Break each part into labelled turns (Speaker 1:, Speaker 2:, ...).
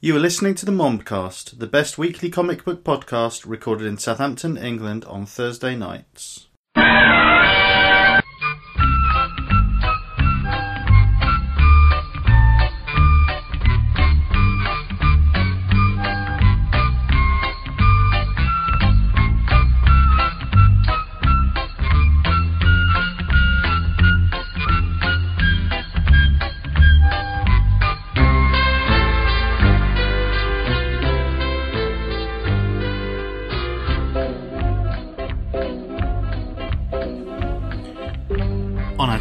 Speaker 1: You are listening to the Mombcast, the best weekly comic book podcast recorded in Southampton, England on Thursday nights.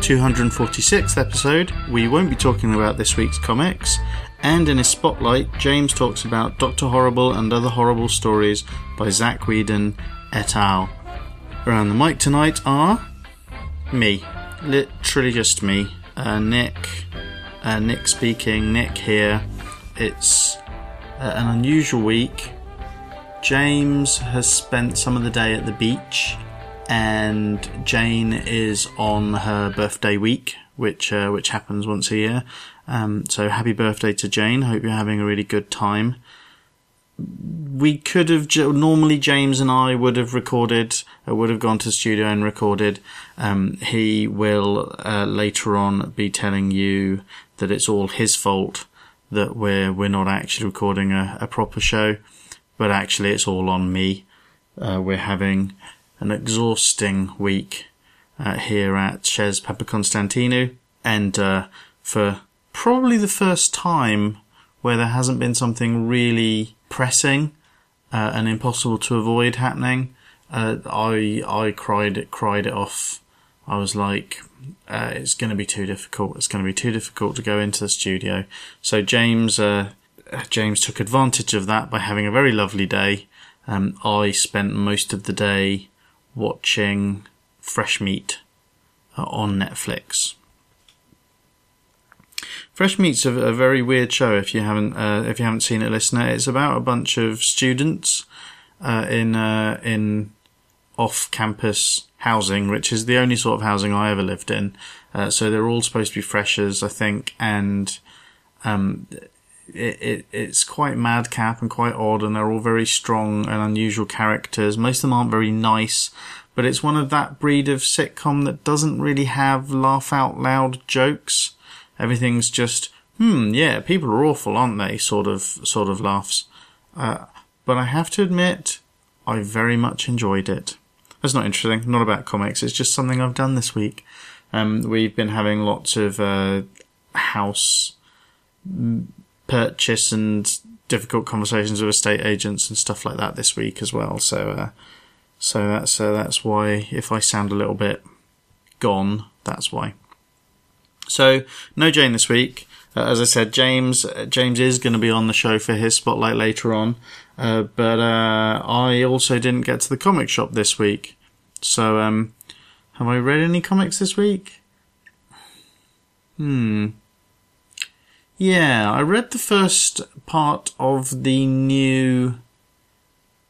Speaker 1: 246th episode, we won't be talking about this week's comics, and in his spotlight, James talks about Doctor Horrible and Other Horrible Stories by Zach Whedon et al. Around the mic tonight are me, literally just me, uh, Nick, uh, Nick speaking, Nick here. It's uh, an unusual week. James has spent some of the day at the beach and Jane is on her birthday week, which uh, which happens once a year. Um, so happy birthday to Jane! Hope you're having a really good time. We could have normally James and I would have recorded, uh, would have gone to studio and recorded. Um, he will uh, later on be telling you that it's all his fault that we're we're not actually recording a, a proper show, but actually it's all on me. Uh, we're having an exhausting week uh, here at Chez Papakonstantinou, and uh, for probably the first time where there hasn't been something really pressing uh, and impossible to avoid happening, uh, I I cried it cried it off. I was like, uh, it's going to be too difficult. It's going to be too difficult to go into the studio. So James uh, James took advantage of that by having a very lovely day. Um, I spent most of the day watching Fresh Meat uh, on Netflix. Fresh Meat's a, a very weird show. If you haven't uh, if you haven't seen it, listener, it's about a bunch of students uh, in uh, in off campus housing, which is the only sort of housing I ever lived in. Uh, so they're all supposed to be freshers, I think, and um, it, it, it's quite madcap and quite odd, and they're all very strong and unusual characters. Most of them aren't very nice, but it's one of that breed of sitcom that doesn't really have laugh out loud jokes. Everything's just, hmm, yeah, people are awful, aren't they? Sort of, sort of laughs. Uh, but I have to admit, I very much enjoyed it. That's not interesting, not about comics. It's just something I've done this week. Um, we've been having lots of uh, house purchase and difficult conversations with estate agents and stuff like that this week as well. So, uh, so that's uh, that's why if I sound a little bit gone, that's why. So no Jane this week. Uh, as I said, James uh, James is going to be on the show for his spotlight later on, uh, but uh, I also didn't get to the comic shop this week. So um, have I read any comics this week? Hmm. Yeah, I read the first part of the new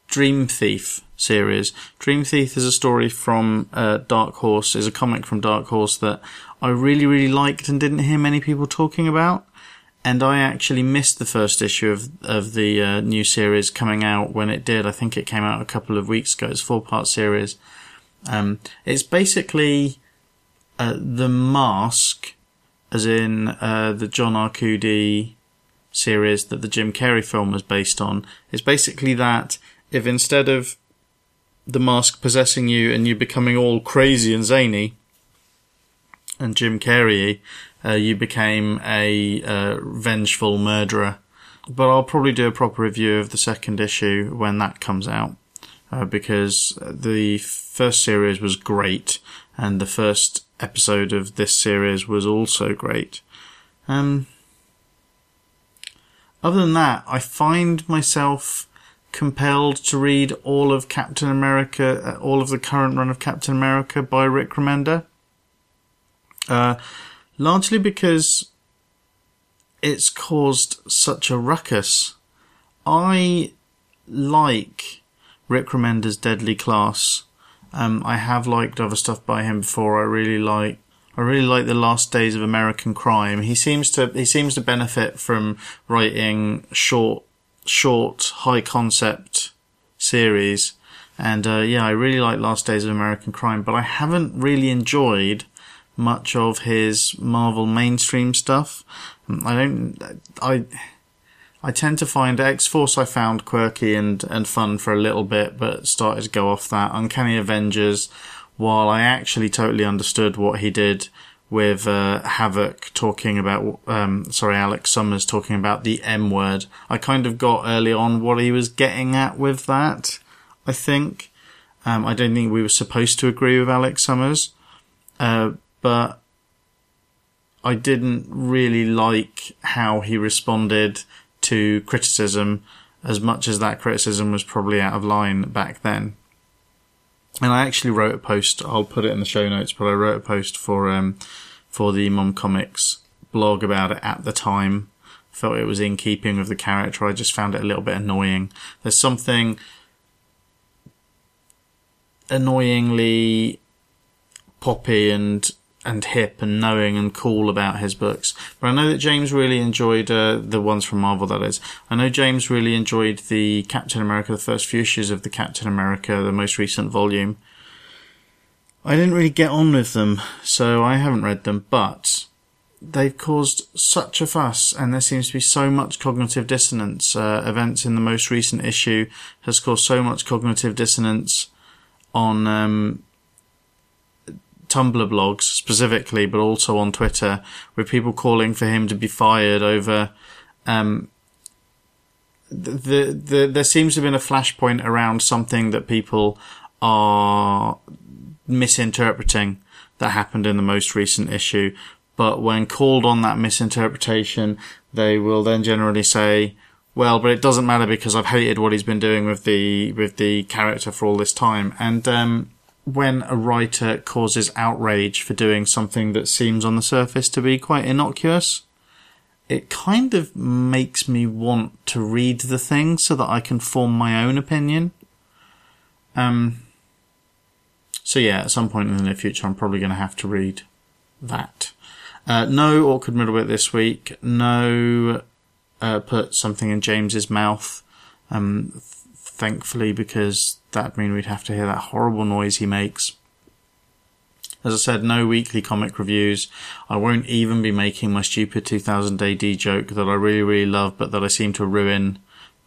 Speaker 1: Dream Thief series. Dream Thief is a story from uh, Dark Horse, is a comic from Dark Horse that I really, really liked and didn't hear many people talking about. And I actually missed the first issue of of the uh, new series coming out when it did. I think it came out a couple of weeks ago. It's a four part series. Um, it's basically uh, the mask as in uh, the John Arcudi series that the Jim Carrey film was based on, is basically that if instead of the mask possessing you and you becoming all crazy and zany and Jim Carrey, uh, you became a uh, vengeful murderer. But I'll probably do a proper review of the second issue when that comes out. Uh, because the first series was great and the first episode of this series was also great. Um, other than that, I find myself compelled to read all of Captain America, uh, all of the current run of Captain America by Rick Remender. Uh, largely because it's caused such a ruckus. I like Rick Remender's Deadly Class um, I have liked other stuff by him before. I really like, I really like the Last Days of American Crime. He seems to he seems to benefit from writing short short high concept series. And uh, yeah, I really like Last Days of American Crime, but I haven't really enjoyed much of his Marvel mainstream stuff. I don't I I tend to find X Force I found quirky and, and fun for a little bit, but started to go off that. Uncanny Avengers, while I actually totally understood what he did with uh, Havoc talking about, um, sorry, Alex Summers talking about the M word, I kind of got early on what he was getting at with that, I think. Um, I don't think we were supposed to agree with Alex Summers, uh, but I didn't really like how he responded to criticism as much as that criticism was probably out of line back then. And I actually wrote a post. I'll put it in the show notes, but I wrote a post for um, for the Mom Comics blog about it at the time. Felt it was in keeping with the character. I just found it a little bit annoying. There's something annoyingly poppy and and hip and knowing and cool about his books. But I know that James really enjoyed uh, the ones from Marvel. That is, I know James really enjoyed the Captain America, the first few issues of the Captain America, the most recent volume. I didn't really get on with them, so I haven't read them. But they've caused such a fuss, and there seems to be so much cognitive dissonance. Uh, events in the most recent issue has caused so much cognitive dissonance on um, Tumblr blogs specifically, but also on Twitter, with people calling for him to be fired over. Um, the, the there seems to have been a flashpoint around something that people are misinterpreting that happened in the most recent issue. But when called on that misinterpretation, they will then generally say, well, but it doesn't matter because I've hated what he's been doing with the, with the character for all this time. And, um, when a writer causes outrage for doing something that seems on the surface to be quite innocuous, it kind of makes me want to read the thing so that I can form my own opinion. Um, so yeah, at some point in the near future, I'm probably going to have to read that. Uh, no awkward middle bit this week. No, uh, put something in James's mouth. Um, thankfully, because that'd mean we'd have to hear that horrible noise he makes. As I said, no weekly comic reviews. I won't even be making my stupid 2000 AD joke that I really, really love, but that I seem to ruin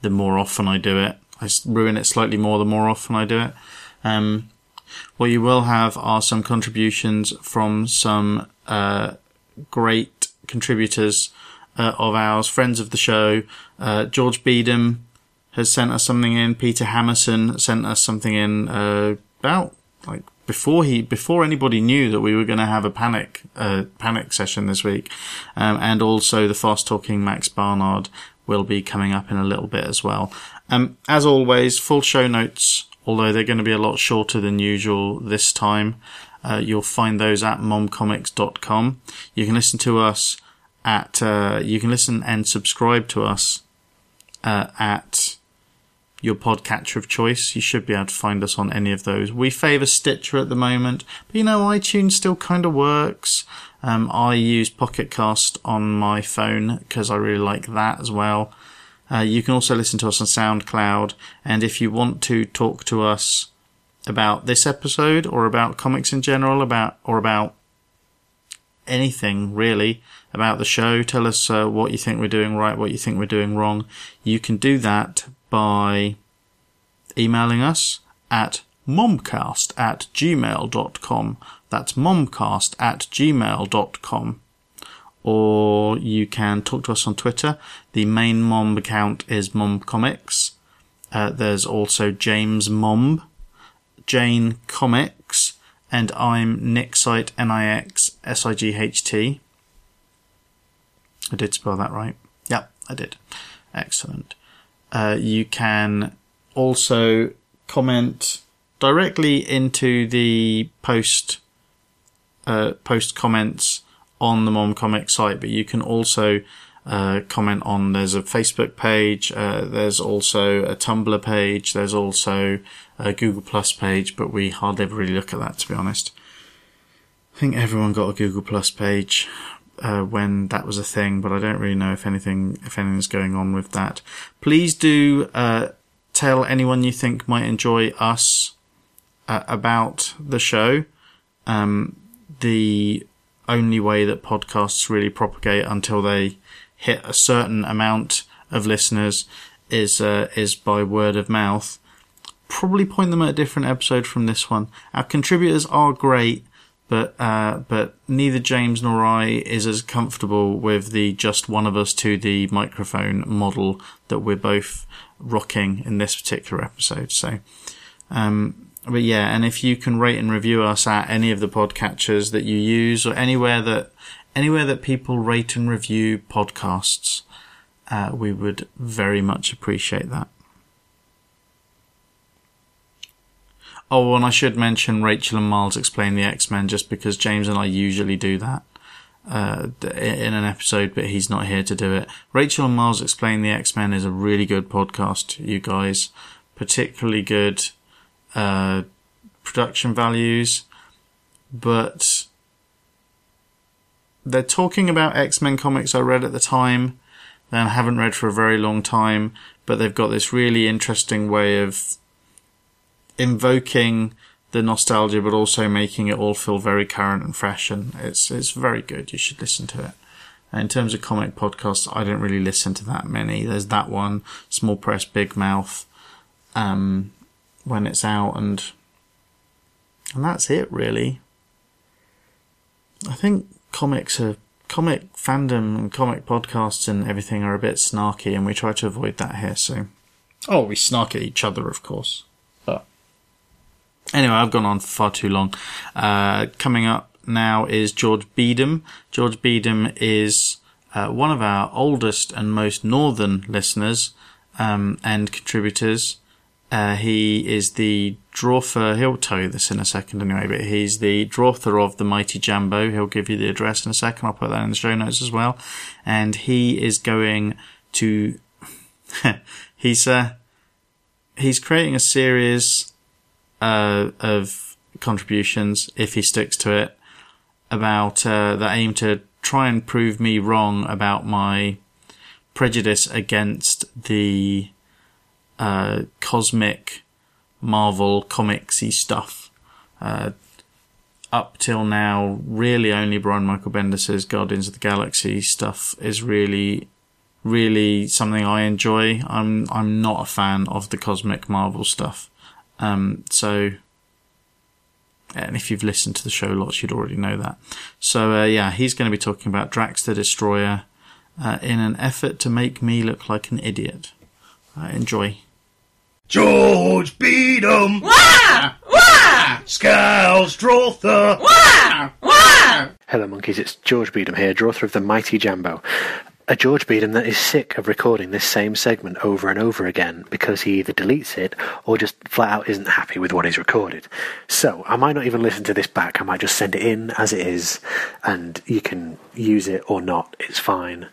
Speaker 1: the more often I do it. I ruin it slightly more the more often I do it. Um, what you will have are some contributions from some uh, great contributors uh, of ours, friends of the show. Uh, George Beedham, has sent us something in. Peter Hammerson sent us something in uh, about like before he before anybody knew that we were going to have a panic uh, panic session this week, um, and also the fast talking Max Barnard will be coming up in a little bit as well. Um, as always, full show notes, although they're going to be a lot shorter than usual this time. Uh, you'll find those at momcomics.com. You can listen to us at, uh, you can listen and subscribe to us, uh, at your podcatcher of choice. You should be able to find us on any of those. We favour Stitcher at the moment, but you know, iTunes still kind of works. Um, I use Pocket Cast on my phone because I really like that as well. Uh, you can also listen to us on SoundCloud, and if you want to talk to us about this episode or about comics in general, about or about anything really about the show, tell us uh, what you think we're doing right, what you think we're doing wrong. You can do that by emailing us at mombcast at gmail.com. That's mombcast at gmail.com. Or you can talk to us on Twitter. The main Mom account is momcomics. Uh, there's also James Mom, Jane Comics, and I'm Nixsight, N-I-X-S-I-G-H-T. I did spell that right. Yep, I did. Excellent. Uh, you can also comment directly into the post uh, post comments on the Mom Comic site, but you can also uh, comment on. There's a Facebook page. Uh, there's also a Tumblr page. There's also a Google Plus page, but we hardly ever really look at that to be honest. I think everyone got a Google Plus page uh, when that was a thing, but I don't really know if anything if anything's going on with that. Please do uh, tell anyone you think might enjoy us uh, about the show. Um, the only way that podcasts really propagate until they hit a certain amount of listeners is uh, is by word of mouth. Probably point them at a different episode from this one. Our contributors are great, but uh, but neither James nor I is as comfortable with the just one of us to the microphone model that we're both rocking in this particular episode. So, um, but yeah, and if you can rate and review us at any of the podcatchers that you use or anywhere that anywhere that people rate and review podcasts, uh, we would very much appreciate that. Oh, and I should mention Rachel and Miles explain the X Men just because James and I usually do that uh, in an episode, but he's not here to do it. Rachel and Miles explain the X Men is a really good podcast, you guys. Particularly good uh, production values, but they're talking about X Men comics I read at the time, and haven't read for a very long time, but they've got this really interesting way of invoking the nostalgia, but also making it all feel very current and fresh. And it's it's very good. You should listen to it. In terms of comic podcasts, I don't really listen to that many. There's that one, Small Press, Big Mouth, um, when it's out, and and that's it really. I think comics are comic fandom and comic podcasts and everything are a bit snarky, and we try to avoid that here. So, oh, we snark at each other, of course. Anyway, I've gone on far too long. Uh, coming up now is George Beedham. George Beedham is uh, one of our oldest and most northern listeners um, and contributors. Uh, he is the drawfer. He'll tell you this in a second anyway, but he's the drawfer of the Mighty Jambo. He'll give you the address in a second. I'll put that in the show notes as well. And he is going to, he's, uh, he's creating a series uh, of contributions, if he sticks to it, about uh, aim to try and prove me wrong about my prejudice against the uh, cosmic Marvel comicsy stuff. Uh, up till now, really only Brian Michael Bendis' Guardians of the Galaxy stuff is really, really something I enjoy. I'm I'm not a fan of the cosmic Marvel stuff. Um, so, and if you've listened to the show lots, you'd already know that. So, uh, yeah, he's going to be talking about Drax the Destroyer uh, in an effort to make me look like an idiot. Uh, enjoy.
Speaker 2: George Beedham!
Speaker 3: Wah! Wah!
Speaker 2: Scowls Drawther!
Speaker 3: Wah! Wah!
Speaker 4: Hello, monkeys. It's George Beedham here, author of the Mighty Jambo. A George Beedham that is sick of recording this same segment over and over again because he either deletes it or just flat out isn't happy with what he's recorded. So I might not even listen to this back. I might just send it in as it is, and you can use it or not. It's fine.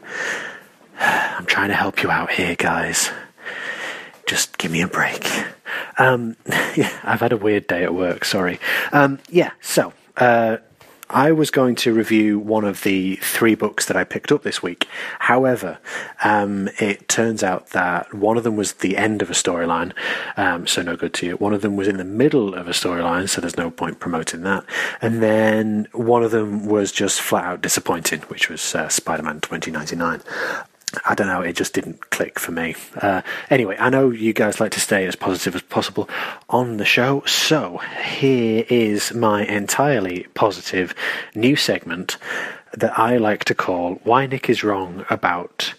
Speaker 4: I'm trying to help you out here, guys. Just give me a break. Um, yeah, I've had a weird day at work. Sorry. Um, yeah. So. Uh, I was going to review one of the three books that I picked up this week. However, um, it turns out that one of them was the end of a storyline, um, so no good to you. One of them was in the middle of a storyline, so there's no point promoting that. And then one of them was just flat out disappointing, which was uh, Spider Man 2099. I don't know, it just didn't click for me. Uh, anyway, I know you guys like to stay as positive as possible on the show, so here is my entirely positive new segment that I like to call Why Nick is Wrong About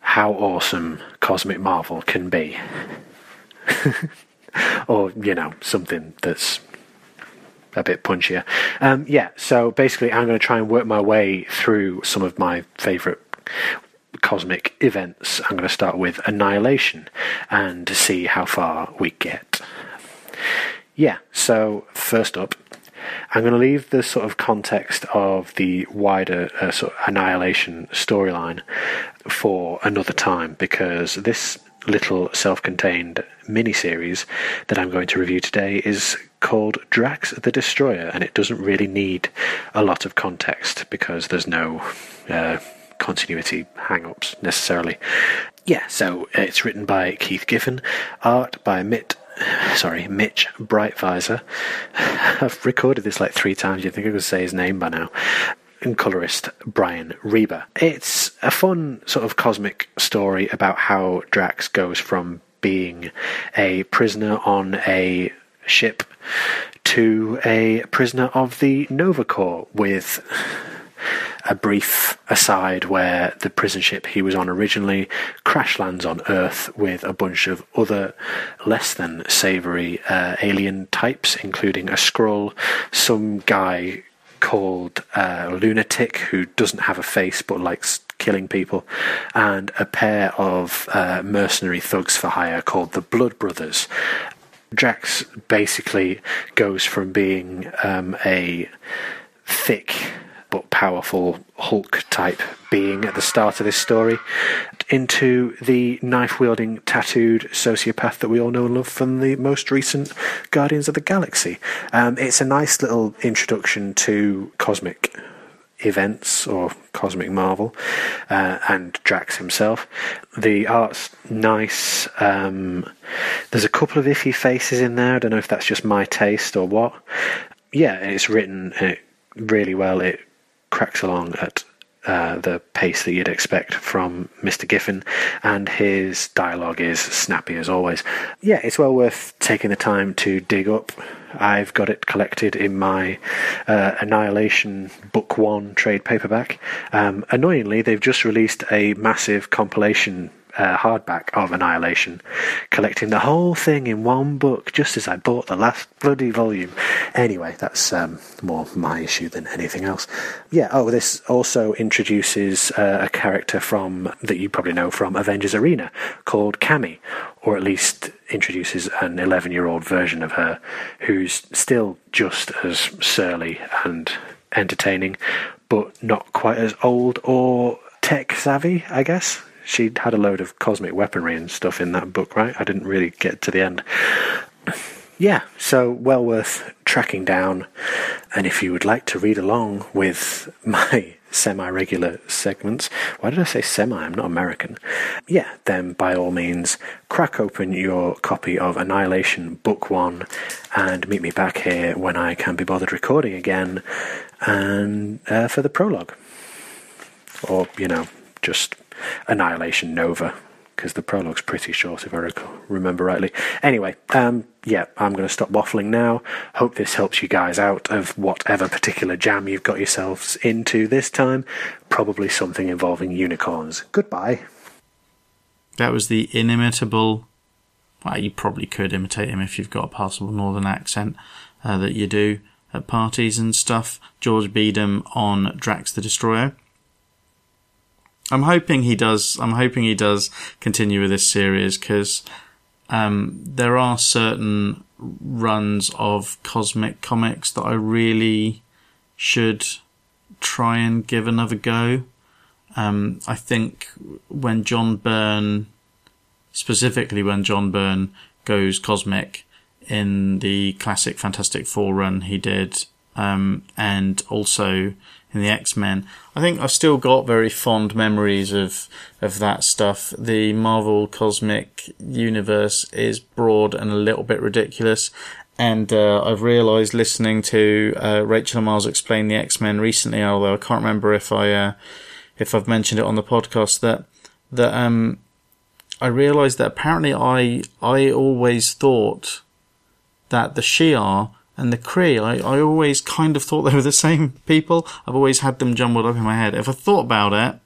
Speaker 4: How Awesome Cosmic Marvel Can Be. or, you know, something that's a bit punchier. Um, yeah, so basically, I'm going to try and work my way through some of my favourite cosmic events. I'm going to start with Annihilation and see how far we get. Yeah, so first up, I'm going to leave the sort of context of the wider uh, sort of Annihilation storyline for another time because this little self contained mini-series that I'm going to review today is called Drax the Destroyer, and it doesn't really need a lot of context because there's no uh, continuity hang ups necessarily. Yeah, so uh, it's written by Keith Giffen, art by Mitt sorry, Mitch Breitweiser. I've recorded this like three times. You think I could say his name by now. And colorist Brian Reber. It's a fun sort of cosmic story about how Drax goes from being a prisoner on a ship to a prisoner of the Nova Corps with a brief aside where the prison ship he was on originally crash lands on Earth with a bunch of other less than savoury uh, alien types, including a Skrull, some guy called uh, Lunatic who doesn't have a face but likes killing people, and a pair of uh, mercenary thugs for hire called the Blood Brothers. Drax basically goes from being um, a thick powerful Hulk type being at the start of this story into the knife wielding, tattooed sociopath that we all know and love from the most recent Guardians of the Galaxy. Um, it's a nice little introduction to cosmic events or cosmic marvel uh, and drax himself. The art's nice um, there's a couple of iffy faces in there. I don't know if that's just my taste or what. Yeah it's written uh, really well. It cracks along at uh, the pace that you'd expect from Mr. Giffen, and his dialogue is snappy as always. Yeah, it's well worth taking the time to dig up. I've got it collected in my uh, Annihilation Book One trade paperback. Um, annoyingly, they've just released a massive compilation uh, hardback of Annihilation, collecting the whole thing in one book just as I bought the last bloody volume. Anyway, that's um, more my issue than anything else. Yeah, oh, this also introduces uh, a character from that you probably know from Avengers Arena called Cammi, or at least introduces an 11 year old version of her who's still just as surly and entertaining, but not quite as old or tech savvy, I guess she had a load of cosmic weaponry and stuff in that book, right? I didn't really get to the end. Yeah, so well worth tracking down. And if you would like to read along with my semi regular segments, why did I say semi? I'm not American. Yeah, then by all means, crack open your copy of Annihilation Book One and meet me back here when I can be bothered recording again and uh, for the prologue. Or, you know, just Annihilation Nova, because the prologue's pretty short, if I remember rightly. Anyway, um, yeah, I'm going to stop waffling now. Hope this helps you guys out of whatever particular jam you've got yourselves into this time. Probably something involving unicorns. Goodbye.
Speaker 1: That was the inimitable. Well, you probably could imitate him if you've got a passable northern accent uh, that you do at parties and stuff. George Beedham on Drax the Destroyer. I'm hoping he does. I'm hoping he does continue with this series because um, there are certain runs of cosmic comics that I really should try and give another go. Um, I think when John Byrne, specifically when John Byrne goes cosmic in the classic Fantastic Four run he did, um, and also in the X Men. I think I've still got very fond memories of of that stuff. The Marvel Cosmic Universe is broad and a little bit ridiculous. And uh, I've realised listening to uh, Rachel Miles explain the X Men recently, although I can't remember if I uh, if I've mentioned it on the podcast that that um, I realised that apparently I I always thought that the Shi'ar and the Kree, I, I always kind of thought they were the same people. I've always had them jumbled up in my head. If I thought about it,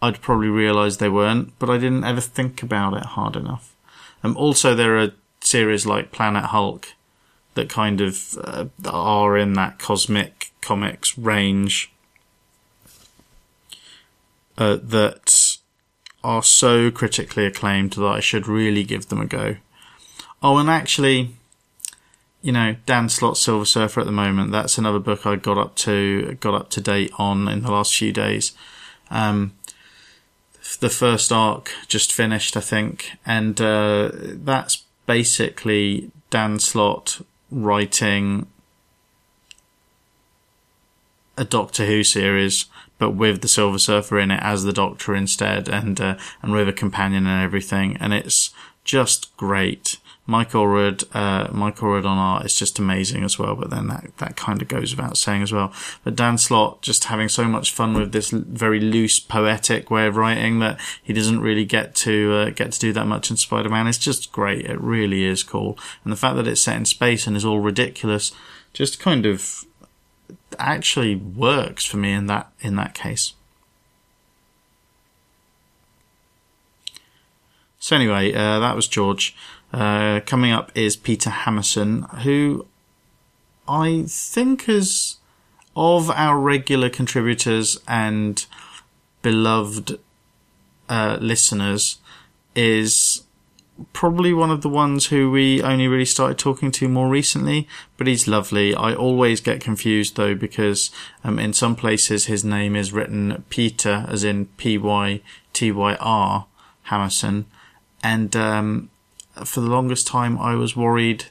Speaker 1: I'd probably realise they weren't, but I didn't ever think about it hard enough. Um, also, there are series like Planet Hulk that kind of uh, are in that cosmic comics range uh, that are so critically acclaimed that I should really give them a go. Oh, and actually, you know, Dan Slott's Silver Surfer at the moment. That's another book I got up to got up to date on in the last few days. Um, the first arc just finished, I think, and uh, that's basically Dan Slott writing a Doctor Who series, but with the Silver Surfer in it as the Doctor instead, and uh, and with a companion and everything, and it's just great. Mike Allred, uh, Mike Allred on art is just amazing as well, but then that, that kind of goes without saying as well. But Dan Slott just having so much fun with this very loose, poetic way of writing that he doesn't really get to, uh, get to do that much in Spider-Man. It's just great. It really is cool. And the fact that it's set in space and is all ridiculous just kind of actually works for me in that, in that case. So anyway, uh, that was George. Uh, coming up is Peter Hammerson, who I think is of our regular contributors and beloved uh, listeners is probably one of the ones who we only really started talking to more recently, but he's lovely. I always get confused though because um, in some places his name is written Peter, as in P Y T Y R Hammerson, and um, for the longest time, I was worried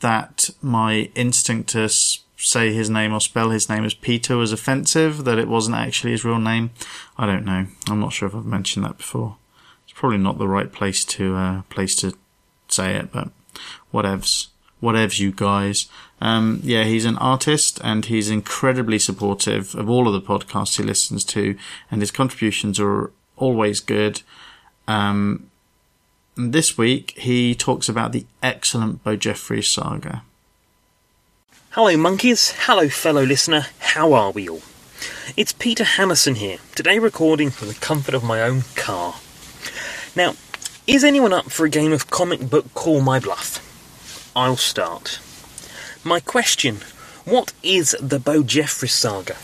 Speaker 1: that my instinct to say his name or spell his name as Peter was offensive, that it wasn't actually his real name. I don't know. I'm not sure if I've mentioned that before. It's probably not the right place to uh, place to say it, but whatevs. Whatevs, you guys. Um, yeah, he's an artist and he's incredibly supportive of all of the podcasts he listens to, and his contributions are always good. Um, this week, he talks about the excellent Bojeffries saga.
Speaker 5: Hello, monkeys. Hello, fellow listener. How are we all? It's Peter Hammerson here, today recording from the comfort of my own car. Now, is anyone up for a game of comic book Call My Bluff? I'll start. My question What is the Bojeffries saga?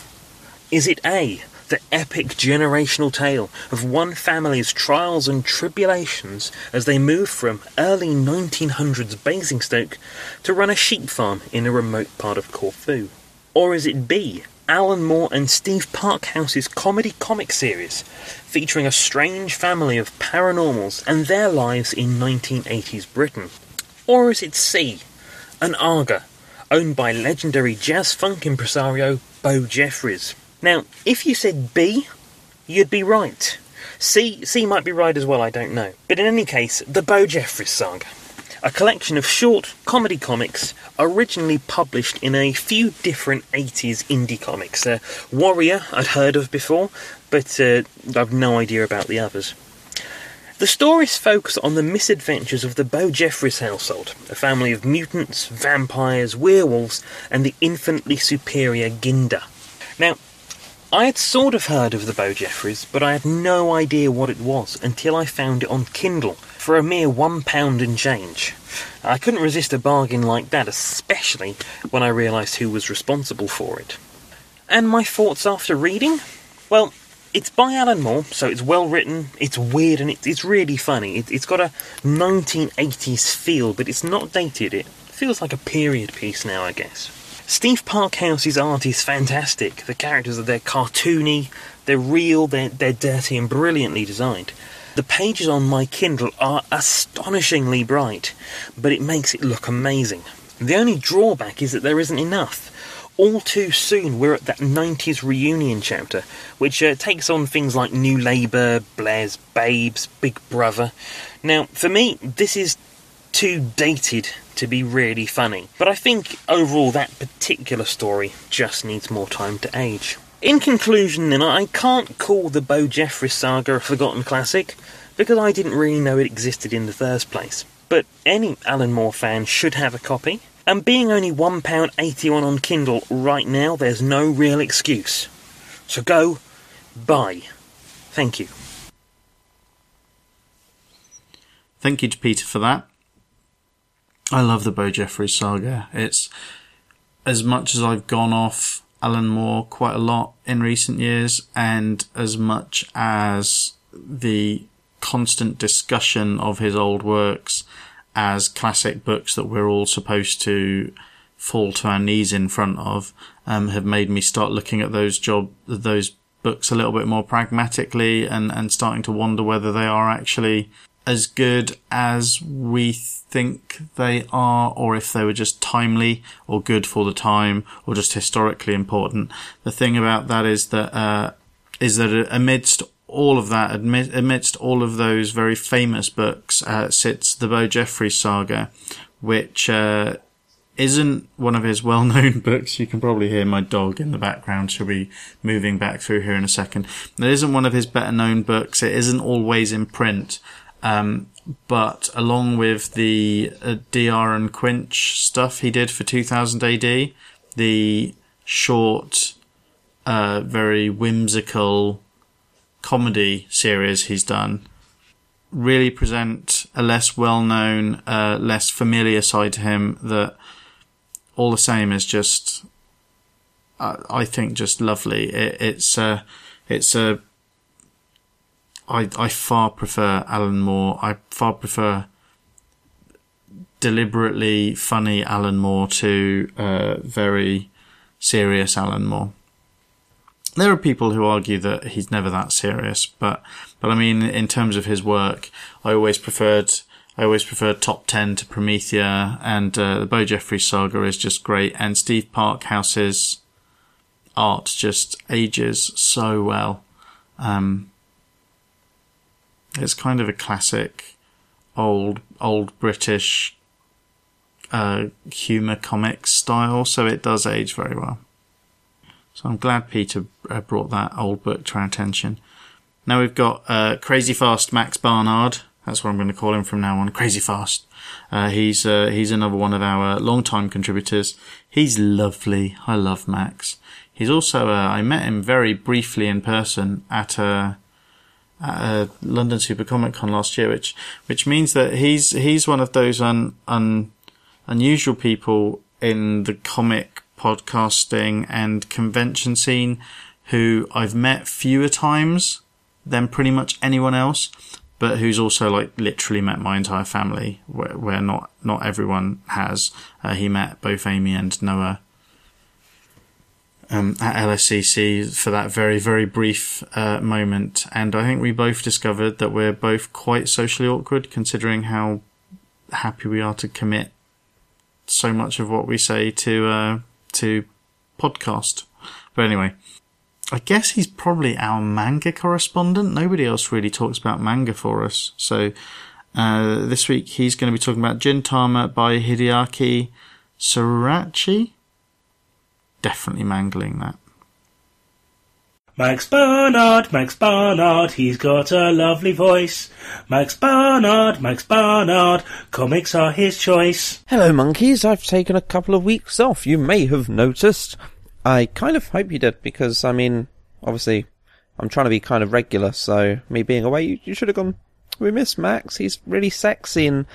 Speaker 5: Is it A, the epic generational tale of one family's trials and tribulations as they move from early 1900s Basingstoke to run a sheep farm in a remote part of Corfu? Or is it B, Alan Moore and Steve Parkhouse's comedy comic series, featuring a strange family of paranormals and their lives in 1980s Britain? Or is it C, an Aga, owned by legendary jazz funk impresario Bo Jeffries? Now, if you said B, you'd be right. C, C might be right as well, I don't know. But in any case, the Bojeffries saga. A collection of short comedy comics originally published in a few different 80s indie comics. Uh, Warrior, I'd heard of before, but uh, I've no idea about the others. The stories focus on the misadventures of the Bojeffries household, a family of mutants, vampires, werewolves, and the infinitely superior Ginda. Now, I had sort of heard of the Bojeffries, but I had no idea what it was until I found it on Kindle for a mere one pound and change. I couldn't resist a bargain like that, especially when I realised who was responsible for it. And my thoughts after reading? Well, it's by Alan Moore, so it's well written, it's weird, and it, it's really funny. It, it's got a 1980s feel, but it's not dated. It feels like a period piece now, I guess. Steve Parkhouse's art is fantastic. The characters are they're cartoony, they're real, they're, they're dirty and brilliantly designed. The pages on my Kindle are astonishingly bright, but it makes it look amazing. The only drawback is that there isn't enough. All too soon, we're at that 90s reunion chapter, which uh, takes on things like New Labour, Blair's Babes, Big Brother. Now, for me, this is too dated to be really funny. But I think overall that particular story just needs more time to age. In conclusion, then, I can't call the Bojeffries saga a forgotten classic because I didn't really know it existed in the first place. But any Alan Moore fan should have a copy, and being only £1.81 on Kindle right now, there's no real excuse. So go, buy. Thank you.
Speaker 1: Thank you to Peter for that. I love the Bojeffries saga. It's as much as I've gone off Alan Moore quite a lot in recent years, and as much as the constant discussion of his old works as classic books that we're all supposed to fall to our knees in front of um, have made me start looking at those job those books a little bit more pragmatically and, and starting to wonder whether they are actually as good as we think they are, or if they were just timely or good for the time or just historically important. The thing about that is that, uh, is that amidst all of that, amidst all of those very famous books, uh, sits the Bojeffries saga, which, uh, isn't one of his well-known books. You can probably hear my dog in the background. She'll be moving back through here in a second. It isn't one of his better-known books. It isn't always in print. Um, but along with the uh, DR and Quinch stuff he did for 2000 AD, the short, uh, very whimsical comedy series he's done really present a less well-known, uh, less familiar side to him that all the same is just, uh, I think just lovely. It, it's, uh, it's a I, I far prefer Alan Moore. I far prefer deliberately funny Alan Moore to uh, very serious Alan Moore. There are people who argue that he's never that serious, but but I mean, in terms of his work, I always preferred I always preferred Top Ten to Promethea, and uh, the Bojeffries saga is just great, and Steve Parkhouse's art just ages so well. Um, it's kind of a classic old old British uh, humor comic style, so it does age very well. So I'm glad Peter uh, brought that old book to our attention. Now we've got uh, Crazy Fast Max Barnard. That's what I'm going to call him from now on. Crazy Fast. Uh, he's uh, he's another one of our long-time contributors. He's lovely. I love Max. He's also uh, I met him very briefly in person at a at uh, London Super Comic Con last year, which which means that he's he's one of those un, un, unusual people in the comic podcasting and convention scene who I've met fewer times than pretty much anyone else, but who's also like literally met my entire family, where, where not not everyone has. Uh, he met both Amy and Noah um, at LSCC for that very, very brief uh, moment. And I think we both discovered that we're both quite socially awkward considering how happy we are to commit so much of what we say to, uh, to podcast. But anyway, I guess he's probably our manga correspondent. Nobody else really talks about manga for us. So, uh, this week he's going to be talking about Gintama by Hideaki Sorachi definitely mangling that.
Speaker 2: Max Barnard, Max Barnard, he's got a lovely voice. Max Barnard, Max Barnard, comics are his choice.
Speaker 6: Hello, monkeys. I've taken a couple of weeks off. You may have noticed. I kind of hope you did, because, I mean, obviously, I'm trying to be kind of regular, so me being away, you, you should have gone, we miss Max. He's really sexy and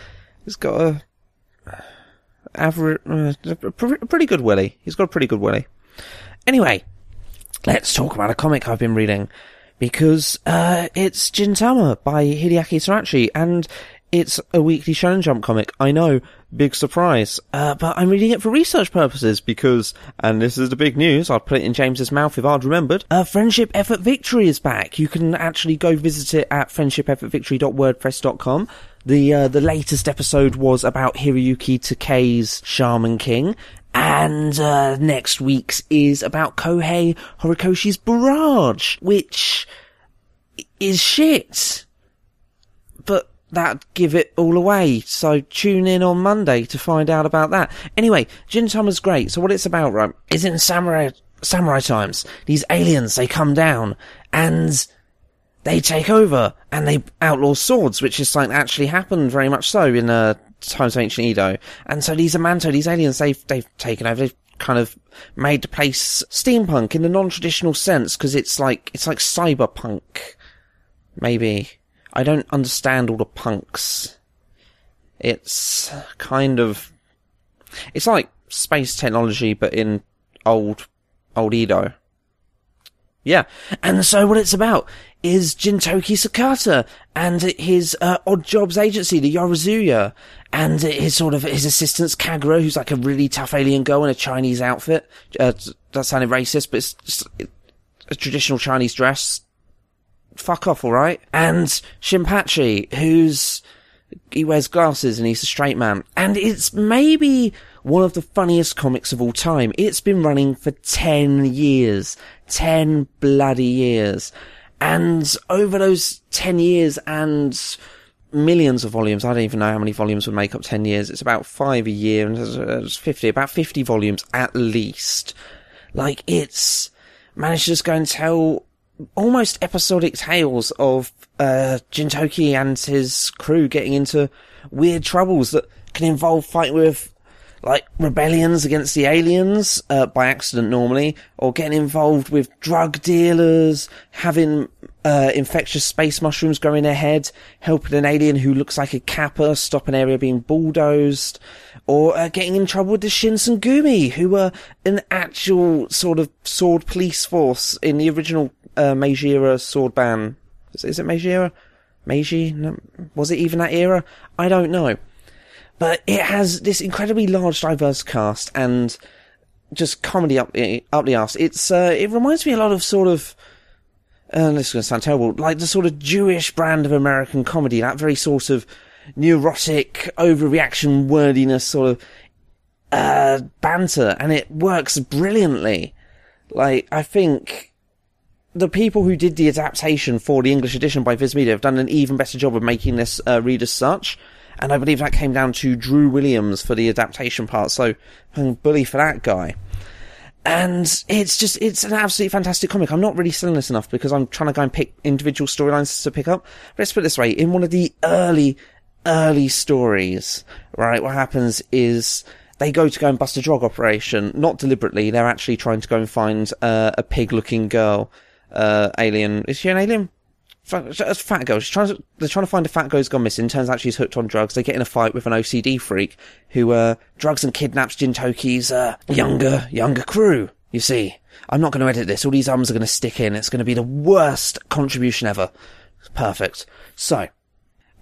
Speaker 6: he's got a average, uh, a pretty good willy. He's got a pretty good willy. Anyway, let's talk about a comic I've been reading because uh, it's Gintama by Hideaki Sorachi, and it's a weekly Shonen Jump comic. I know, big surprise, uh, but I'm reading it for research purposes because, and this is the big news. I'll put it in James's mouth if I'd remembered. Uh, Friendship Effort Victory is back. You can actually go visit it at friendshipeffortvictory.wordpress.com. The uh, the latest episode was about Hiroyuki Takei's Shaman King, and uh, next week's is about Kohei Horikoshi's Barrage, which is shit. But that'd give it all away. So tune in on Monday to find out about that. Anyway, Gintama's great. So what it's about, right, is in samurai samurai times. These aliens they come down and they take over and they outlaw swords, which is something that actually happened very much so in uh, times of ancient Edo. And so these Amanto, these aliens, they've they've taken over. They've kind of made the place steampunk in the non-traditional sense because it's like it's like cyberpunk. Maybe I don't understand all the punks. It's kind of it's like space technology, but in old old Edo. Yeah. And so what it's about is Jintoki Sakata and his uh, odd jobs agency, the Yorozuya, and his sort of his assistants Kagura, who's like a really tough alien girl in a Chinese outfit. Uh, that sounded racist, but it's a traditional Chinese dress, fuck off, alright? And Shinpachi, who's, he wears glasses and he's a straight man. And it's maybe one of the funniest comics of all time. It's been running for 10 years. 10 bloody years. And over those 10 years and millions of volumes, I don't even know how many volumes would make up 10 years. It's about five a year and it's 50, about 50 volumes at least. Like it's managed to just go and tell almost episodic tales of uh, Jintoki and his crew getting into weird troubles that can involve fighting with like rebellions against the aliens uh, by accident normally, or getting involved with drug dealers, having uh, infectious space mushrooms growing in their head, helping an alien who looks like a kappa stop an area being bulldozed, or uh, getting in trouble with the Shinsengumi, who were an actual sort of sword police force in the original uh, Meiji era sword ban. Is, is it Meiji era? Meiji? No, was it even that era? I don't know. But it has this incredibly large, diverse cast and just comedy up the, up the arse. It's, uh, it reminds me a lot of sort of, uh, this is going to sound terrible, like the sort of Jewish brand of American comedy, that very sort of neurotic, overreaction wordiness sort of, uh, banter, and it works brilliantly. Like, I think the people who did the adaptation for the English edition by Viz Media have done an even better job of making this uh, read as such. And I believe that came down to Drew Williams for the adaptation part. So, bully for that guy. And it's just, it's an absolutely fantastic comic. I'm not really selling this enough because I'm trying to go and pick individual storylines to pick up. But let's put it this way. In one of the early, early stories, right, what happens is they go to go and bust a drug operation. Not deliberately. They're actually trying to go and find uh, a pig looking girl, uh, alien. Is she an alien? Fat, a fat girl. She's trying to, they're trying to find a fat girl who's gone missing. Turns out she's hooked on drugs. They get in a fight with an OCD freak who, uh, drugs and kidnaps Gintoki's, uh, younger, younger crew. You see, I'm not going to edit this. All these ums are going to stick in. It's going to be the worst contribution ever. Perfect. So,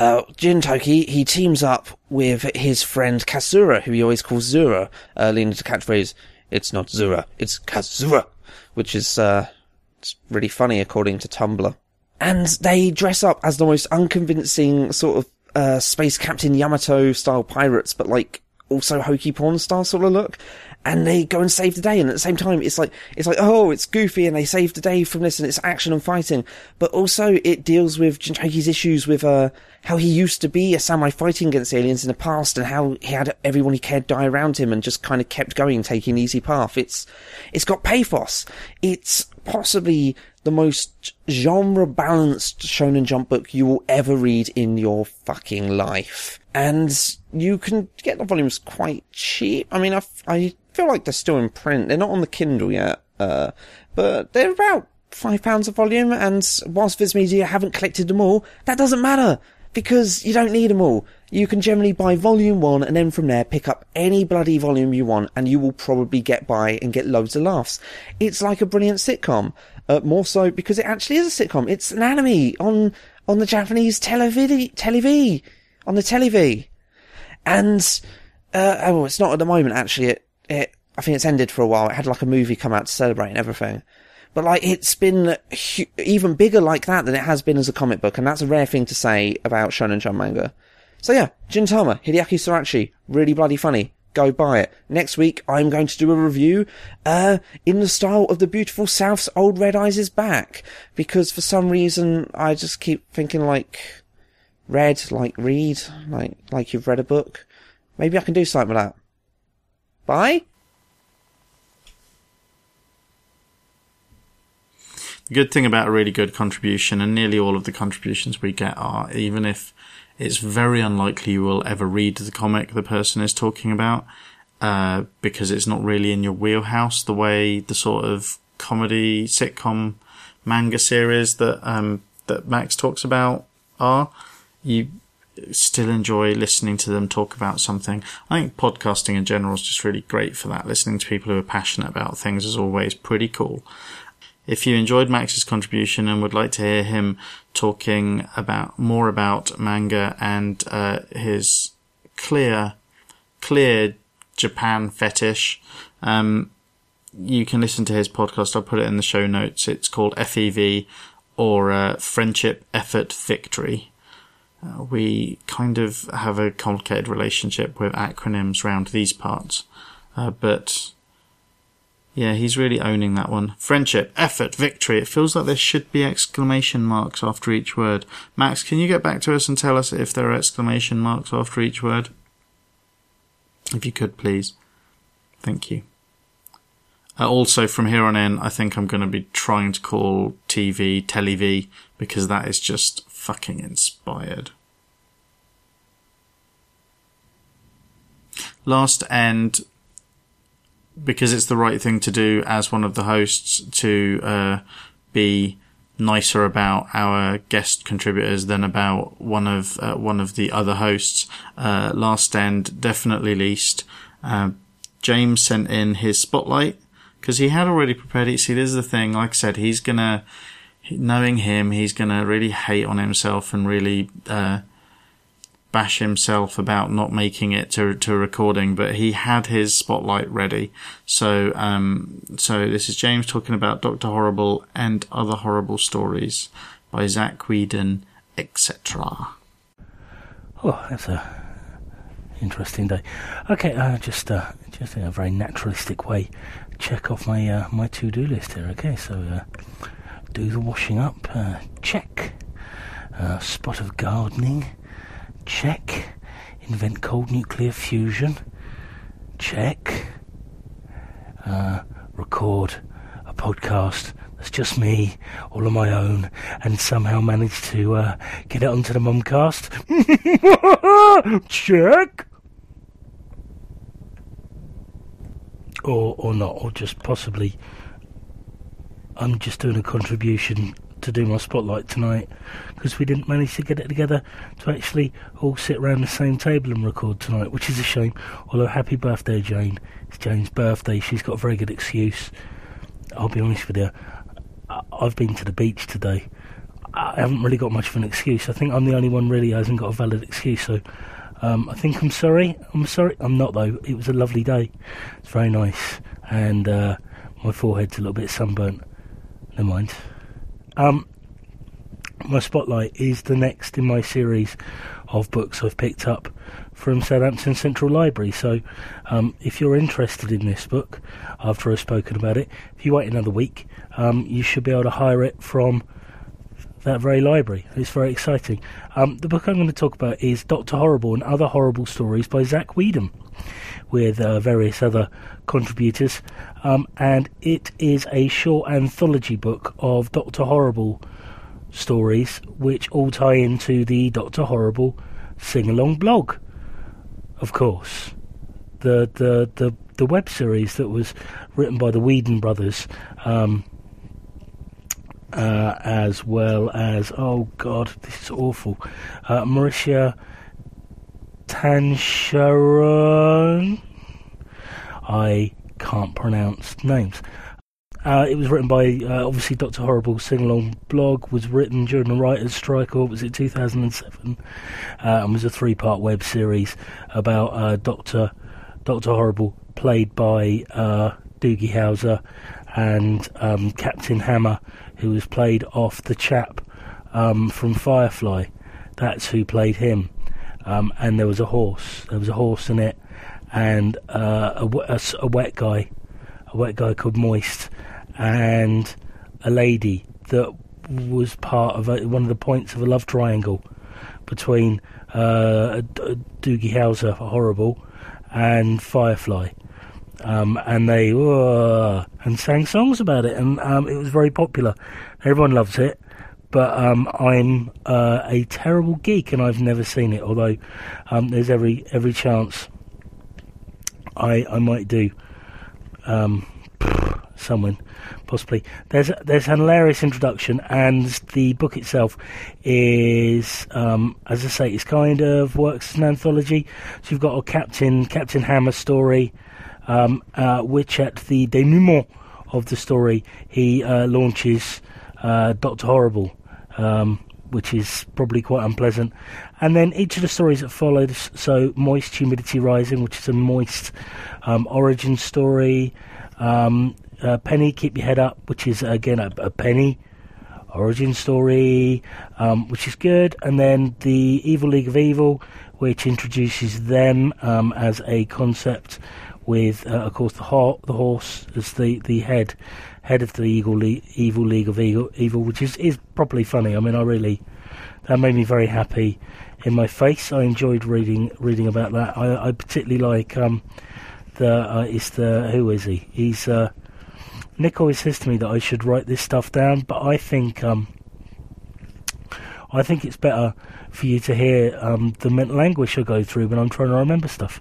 Speaker 6: uh, Jintoki, he teams up with his friend Kazura, who he always calls Zura, uh, leaning to catchphrase, it's not Zura, it's Kazura, which is, uh, it's really funny according to Tumblr. And they dress up as the most unconvincing sort of, uh, Space Captain Yamato style pirates, but like, also hokey porn style sort of look. And they go and save the day, and at the same time, it's like, it's like, oh, it's goofy, and they save the day from this, and it's action and fighting. But also, it deals with Gintoki's issues with, uh, how he used to be a samurai fighting against aliens in the past, and how he had everyone he cared die around him, and just kind of kept going, taking the easy path. It's, it's got pathos. It's possibly the most genre balanced Shonen Jump book you will ever read in your fucking life. And you can get the volumes quite cheap. I mean, I, I feel like they're still in print. They're not on the Kindle yet, uh, but they're about five pounds a volume. And whilst Viz Media haven't collected them all, that doesn't matter because you don't need them all. You can generally buy volume one and then from there pick up any bloody volume you want and you will probably get by and get loads of laughs. It's like a brilliant sitcom. Uh, more so because it actually is a sitcom. It's an anime on, on the Japanese televid, telev, on the telev. And, uh, oh, it's not at the moment actually. It, it, I think it's ended for a while. It had like a movie come out to celebrate and everything. But like, it's been hu- even bigger like that than it has been as a comic book, and that's a rare thing to say about Shonen Jump manga. So yeah, Gintama, Hideaki Sorachi, really bloody funny. Go buy it. Next week, I'm going to do a review, uh, in the style of the beautiful South's Old Red Eyes is back. Because for some reason, I just keep thinking like, read, like read, like, like you've read a book. Maybe I can do something with that. Bye?
Speaker 1: The good thing about a really good contribution, and nearly all of the contributions we get are, even if it's very unlikely you will ever read the comic the person is talking about, uh, because it's not really in your wheelhouse the way the sort of comedy sitcom manga series that um, that Max talks about are. You still enjoy listening to them talk about something. I think podcasting in general is just really great for that. Listening to people who are passionate about things is always pretty cool. If you enjoyed Max's contribution and would like to hear him talking about more about manga and uh, his clear, clear Japan fetish, um, you can listen to his podcast. I'll put it in the show notes. It's called FEV or uh, Friendship Effort Victory. Uh, we kind of have a complicated relationship with acronyms round these parts, uh, but yeah, he's really owning that one. Friendship, effort, victory. It feels like there should be exclamation marks after each word. Max, can you get back to us and tell us if there are exclamation marks after each word? If you could, please. Thank you. Uh, also, from here on in, I think I'm going to be trying to call TV Telev because that is just fucking inspired. Last and because it's the right thing to do as one of the hosts to uh, be nicer about our guest contributors than about one of uh, one of the other hosts. Uh, last and definitely least, uh, James sent in his spotlight because he had already prepared it. See, this is the thing. Like I said, he's gonna, knowing him, he's gonna really hate on himself and really uh, bash himself about not making it to to recording. But he had his spotlight ready. So, um, so this is James talking about Doctor Horrible and other horrible stories by Zach Whedon, etc.
Speaker 2: Oh, that's a interesting day. Okay, uh, just uh, just in a very naturalistic way, check off my uh, my to do list here. Okay, so uh, do the washing up, uh, check. Uh, spot of gardening, check. Invent cold nuclear fusion, check. Uh, record a podcast that's just me, all on my own, and somehow manage to uh, get it onto the MOMBcast. check. or or not, or just possibly I'm just doing a contribution to do my spotlight tonight because we didn't manage to get it together to actually all sit around the same table and record tonight, which is a shame. Although happy birthday, Jane! It's Jane's birthday. She's got a very good excuse. I'll be honest with you. I've been to the beach today. I haven't really got much of an excuse. I think I'm the only one really who hasn't got a valid excuse. So um, I think I'm sorry. I'm sorry. I'm not though. It was a lovely day. It's very nice, and uh, my forehead's a little bit sunburnt. Never mind. Um, my spotlight is the next in my series of books I've picked up from Southampton Central Library. So, um, if you're interested in this book, after I've spoken about it, if you wait another week, um, you should be able to hire it from that very library. It's very exciting. Um, the book I'm going to talk about is Doctor Horrible and Other Horrible Stories by Zach Whedon, with uh, various other contributors. Um, and it is a short anthology book of Doctor Horrible stories, which all tie into the Doctor Horrible sing along blog, of course. The, the, the, the web series that was written by the Whedon brothers. Um, uh, as well as oh god, this is awful. Uh, Mauricia Tansharon. I can't pronounce names. Uh, it was written by uh, obviously Doctor Horrible sing along blog. Was written during the writers' strike, or was it 2007? Uh, and was a three part web series about uh, Doctor Doctor Horrible, played by uh, Doogie Howser, and um, Captain Hammer, who was played off the chap um, from Firefly. That's who played him. Um, and there was a horse. There was a horse in it, and uh, a, a a wet guy, a wet guy called Moist, and a lady that was part of a, one of the points of a love triangle between uh, Doogie Howser, horrible, and Firefly. Um, and they uh, and sang songs about it, and um, it was very popular. Everyone loves it, but um, I'm uh, a terrible geek, and I've never seen it. Although um, there's every every chance I I might do um, someone possibly. There's there's an hilarious introduction, and the book itself is, um, as I say, it's kind of works as an anthology. So you've got a Captain Captain Hammer story, um, uh, which at the denouement of the story he uh, launches uh, Doctor Horrible. Um, which is probably quite unpleasant. And then each of the stories that followed, so Moist Humidity Rising, which is a moist um, origin story, um, uh, Penny, Keep Your Head Up, which is again a, a Penny origin story, um, which is good, and then the Evil League of Evil, which introduces them um, as a concept with, uh, of course, the, ho- the horse as the, the head head of the Evil, Le- Evil League of Evil, Evil, which is, is properly funny. I mean, I really that made me very happy in my face. I enjoyed reading reading about that. I, I particularly like um, the uh, the who is he? He's uh, Nick always says to me that I should write this stuff down, but I think um, I think it's better for you to hear um, the mental anguish I go through when I'm trying to remember stuff.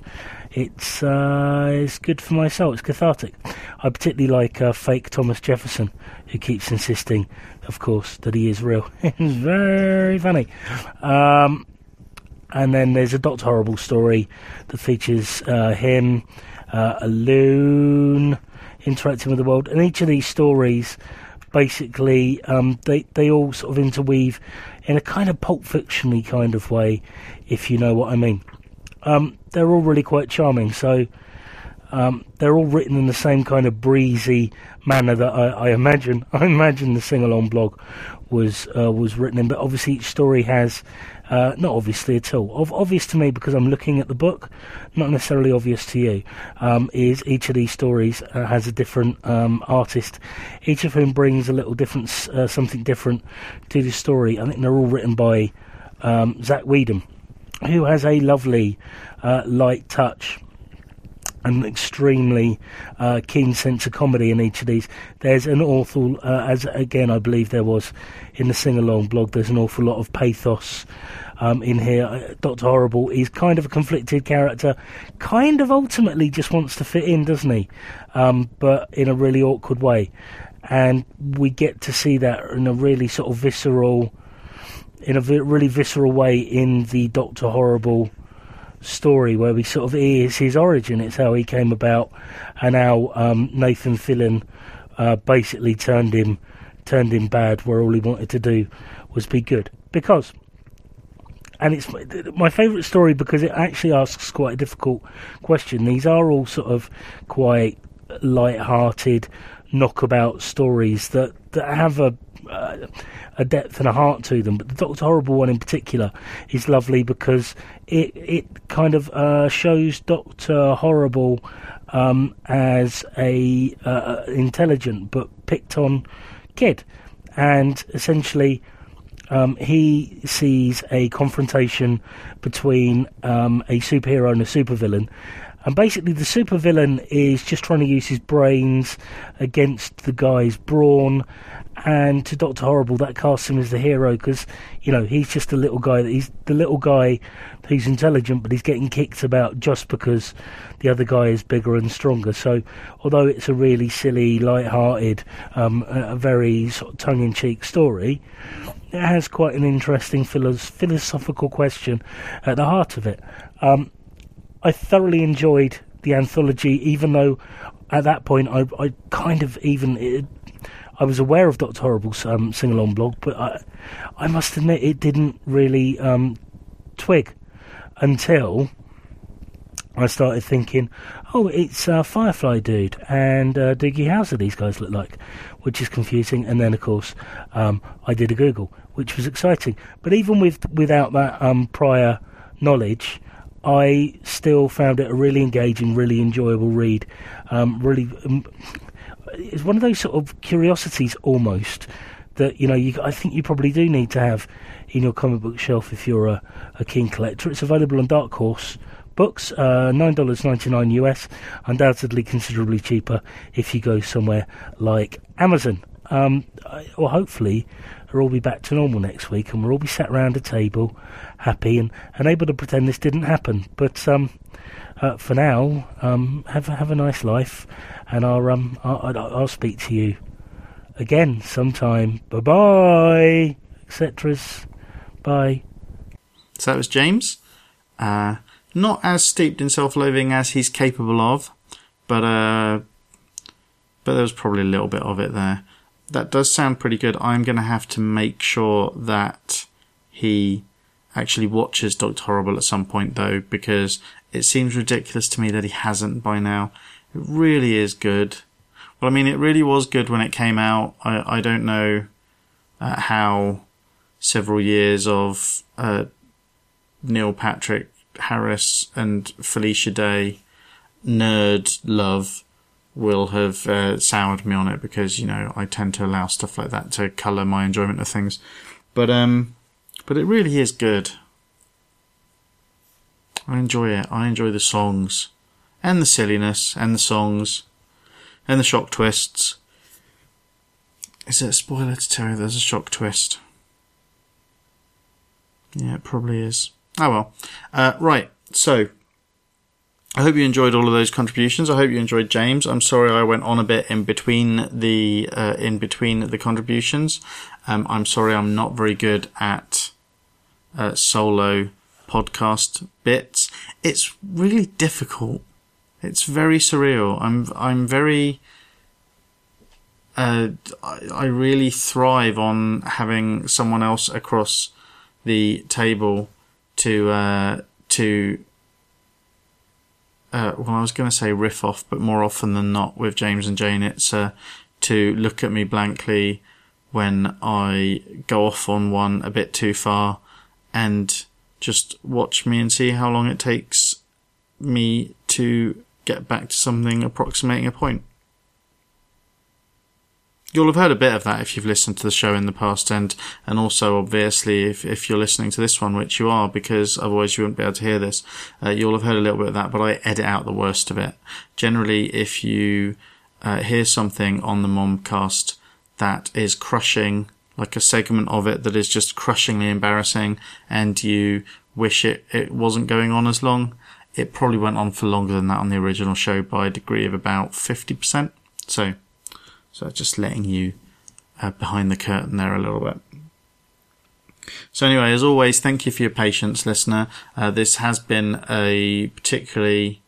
Speaker 2: It's uh, it's good for my soul. It's cathartic. I particularly like uh, fake Thomas Jefferson, who keeps insisting, of course, that he is real. it's very funny. Um, and then there's a Doctor Horrible story that features uh, him, uh, a loon interacting with the world, and each of these stories, basically, um, they they all sort of interweave in a kind of pulp fictiony kind of way, if you know what I mean. Um, they're all really quite charming. So um, they're all written in the same kind of breezy manner that I, I imagine. I imagine the sing along blog was uh, was written in, but obviously each story has. Uh, not obviously at all. Ob- obvious to me because I'm looking at the book, not necessarily obvious to you. Um, is each of these stories uh, has a different um, artist, each of whom brings a little different, uh, something different to the story. I think they're all written by um, Zach Whedon, who has a lovely uh, light touch and extremely uh, keen sense of comedy in each of these. There's an awful, uh, as again I believe there was in the sing along blog, there's an awful lot of pathos um, in here. Uh, Doctor Horrible is kind of a conflicted character, kind of ultimately just wants to fit in, doesn't he? Um, but in a really awkward way. And we get to see that in a really sort of visceral, in a really visceral way in the Doctor Horrible story where we sort of hears his origin. It's how he came about, and how um, Nathan Fillion uh, basically turned him turned him bad, where all he wanted to do was be good. Because, and it's my- my favourite story because it actually asks quite a difficult question. These are all sort of quite light-hearted knockabout stories that that have a uh, a depth and a heart to them. But the Doctor Horrible one in particular is lovely because it it kind of uh, shows Doctor Horrible um, as a uh, intelligent but picked on kid, and essentially. Um, he sees a confrontation between um, a superhero and a supervillain, and basically the supervillain is just trying to use his brains against the guy's brawn. And to Doctor Horrible, that casts him as the hero because you know he's just a little guy. He's the little guy who's intelligent, but he's getting kicked about just because the other guy is bigger and stronger. So, although it's a really silly, light-hearted, um, a very sort of tongue-in-cheek story, it has quite an interesting philos- philosophical question at the heart of it. Um, I thoroughly enjoyed the anthology, even though at that point I, I kind of even it, I was aware of Doctor Horrible's um, sing along blog, but I, I must admit it didn't really um, twig until I started thinking, oh, it's uh, Firefly Dude and uh, Doogie Howser these guys look like, which is confusing. And then, of course, um, I did a Google, which was exciting. But even with without that um, prior knowledge, I still found it a really engaging, really enjoyable read. Um, really, um, it's one of those sort of curiosities almost that you know. You, I think you probably do need to have in your comic book shelf if you're a, a keen collector. It's available on Dark Horse books, uh, nine dollars ninety nine US. Undoubtedly considerably cheaper if you go somewhere like Amazon. Um, or hopefully, we'll all be back to normal next week, and we'll all be sat around a table, happy and, and able to pretend this didn't happen. But um, uh, for now, um, have have a nice life, and I'll um I'll, I'll, I'll speak to you again sometime. Bye bye, etc. Bye.
Speaker 1: So that was James. Uh, not as steeped in self-loathing as he's capable of, but uh, but there was probably a little bit of it there. That does sound pretty good. I'm going to have to make sure that he actually watches Doctor Horrible at some point, though, because it seems ridiculous to me that he hasn't by now. It really is good. Well, I mean, it really was good when it came out. I, I don't know uh, how several years of uh, Neil Patrick Harris and Felicia Day nerd love will have uh, soured me on it because you know I tend to allow stuff like that to colour my enjoyment of things. But um, but it really is good. I enjoy it. I enjoy the songs and the silliness and the songs and the shock twists. Is it a spoiler to tell you there's a shock twist? Yeah, it probably is. Oh well. Uh, right, so I hope you enjoyed all of those contributions. I hope you enjoyed James. I'm sorry I went on a bit in between the uh, in between the contributions. Um, I'm sorry I'm not very good at uh, solo podcast bits. It's really difficult. It's very surreal. I'm I'm very. Uh, I, I really thrive on having someone else across the table to uh, to. Uh, well, I was going to say riff off, but more often than not, with James and Jane, it's uh, to look at me blankly when I go off on one a bit too far, and just watch me and see how long it takes me to get back to something approximating a point. You'll have heard a bit of that if you've listened to the show in the past, and and also obviously if if you're listening to this one, which you are, because otherwise you wouldn't be able to hear this. Uh, you'll have heard a little bit of that, but I edit out the worst of it. Generally, if you uh, hear something on the MOMBcast that is crushing, like a segment of it that is just crushingly embarrassing, and you wish it it wasn't going on as long, it probably went on for longer than that on the original show by a degree of about fifty percent. So. So just letting you uh, behind the curtain there a little bit. So anyway, as always, thank you for your patience, listener. Uh, this has been a particularly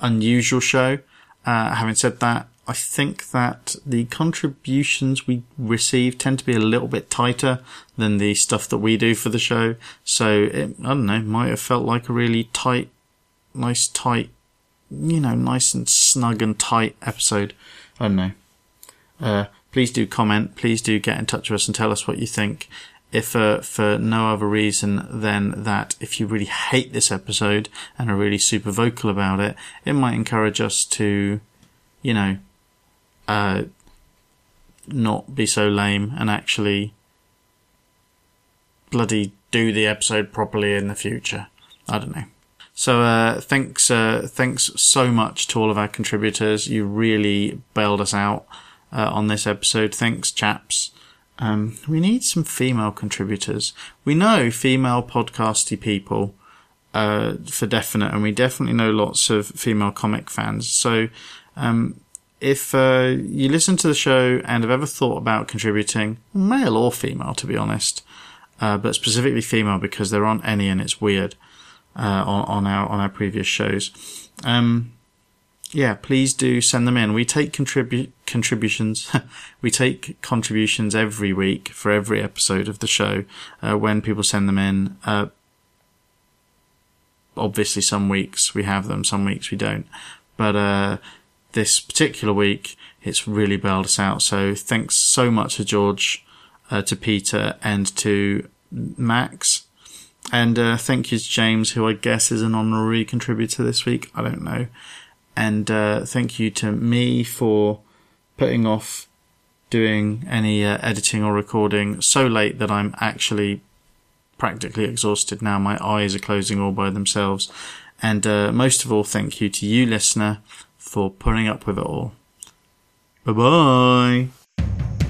Speaker 1: unusual show. Uh, having said that, I think that the contributions we receive tend to be a little bit tighter than the stuff that we do for the show. So it, I don't know, might have felt like a really tight, nice, tight, you know, nice and snug and tight episode. I don't know. Uh, please do comment. Please do get in touch with us and tell us what you think. If uh, for no other reason than that, if you really hate this episode and are really super vocal about it, it might encourage us to, you know, uh, not be so lame and actually bloody do the episode properly in the future. I don't know. So uh, thanks, uh, thanks so much to all of our contributors. You really bailed us out uh, on this episode. Thanks, chaps. Um, we need some female contributors. We know female podcasty people uh, for definite, and we definitely know lots of female comic fans. So, um, if uh, you listen to the show and have ever thought about contributing, male or female, to be honest, uh, but specifically female because there aren't any, and it's weird uh, on, on our on our previous shows. Um, yeah, please do send them in. We take contribute contributions. we take contributions every week for every episode of the show. Uh, when people send them in, uh, obviously some weeks we have them, some weeks we don't. But uh, this particular week, it's really bailed us out. So thanks so much to George, uh, to Peter, and to Max. And uh, thank you to James, who I guess is an honorary contributor this week. I don't know. And uh, thank you to me for putting off doing any uh, editing or recording so late that I'm actually practically exhausted now. My eyes are closing all by themselves. And uh, most of all, thank you to you, listener, for putting up with it all. Bye bye.